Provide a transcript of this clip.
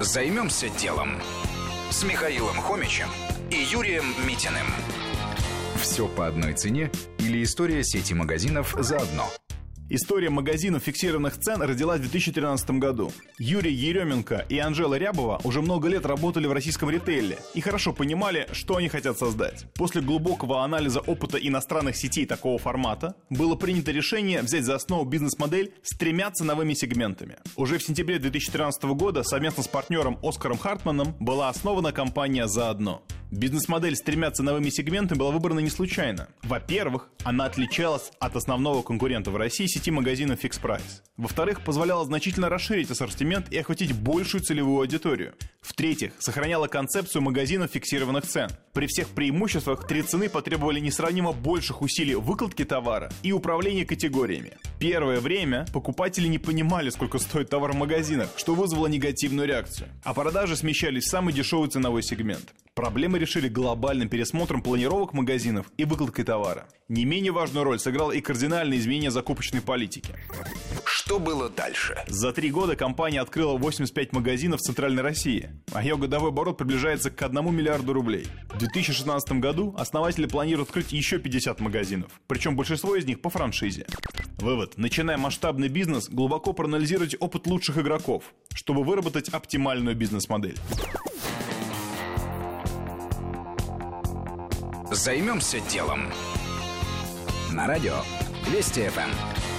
Займемся делом с Михаилом Хомичем и Юрием Митиным. Все по одной цене или история сети магазинов заодно – История магазина фиксированных цен родилась в 2013 году. Юрий Еременко и Анжела Рябова уже много лет работали в российском ритейле и хорошо понимали, что они хотят создать. После глубокого анализа опыта иностранных сетей такого формата было принято решение взять за основу бизнес-модель с тремя ценовыми сегментами. Уже в сентябре 2013 года совместно с партнером Оскаром Хартманом была основана компания «Заодно». Бизнес-модель с тремя ценовыми сегментами была выбрана не случайно. Во-первых, она отличалась от основного конкурента в России сети магазинов Fix Price. Во-вторых, позволяла значительно расширить ассортимент и охватить большую целевую аудиторию. В-третьих, сохраняла концепцию магазинов фиксированных цен. При всех преимуществах три цены потребовали несравнимо больших усилий выкладки товара и управления категориями. Первое время покупатели не понимали, сколько стоит товар в магазинах, что вызвало негативную реакцию. А продажи смещались в самый дешевый ценовой сегмент. Проблемы решили глобальным пересмотром планировок магазинов и выкладкой товара. Не менее важную роль сыграло и кардинальное изменение закупочной политики. Что было дальше? За три года компания открыла 85 магазинов в Центральной России, а ее годовой оборот приближается к 1 миллиарду рублей. В 2016 году основатели планируют открыть еще 50 магазинов, причем большинство из них по франшизе. Вывод. Начиная масштабный бизнес, глубоко проанализируйте опыт лучших игроков, чтобы выработать оптимальную бизнес-модель. Займемся делом. На радио Вести ФМ.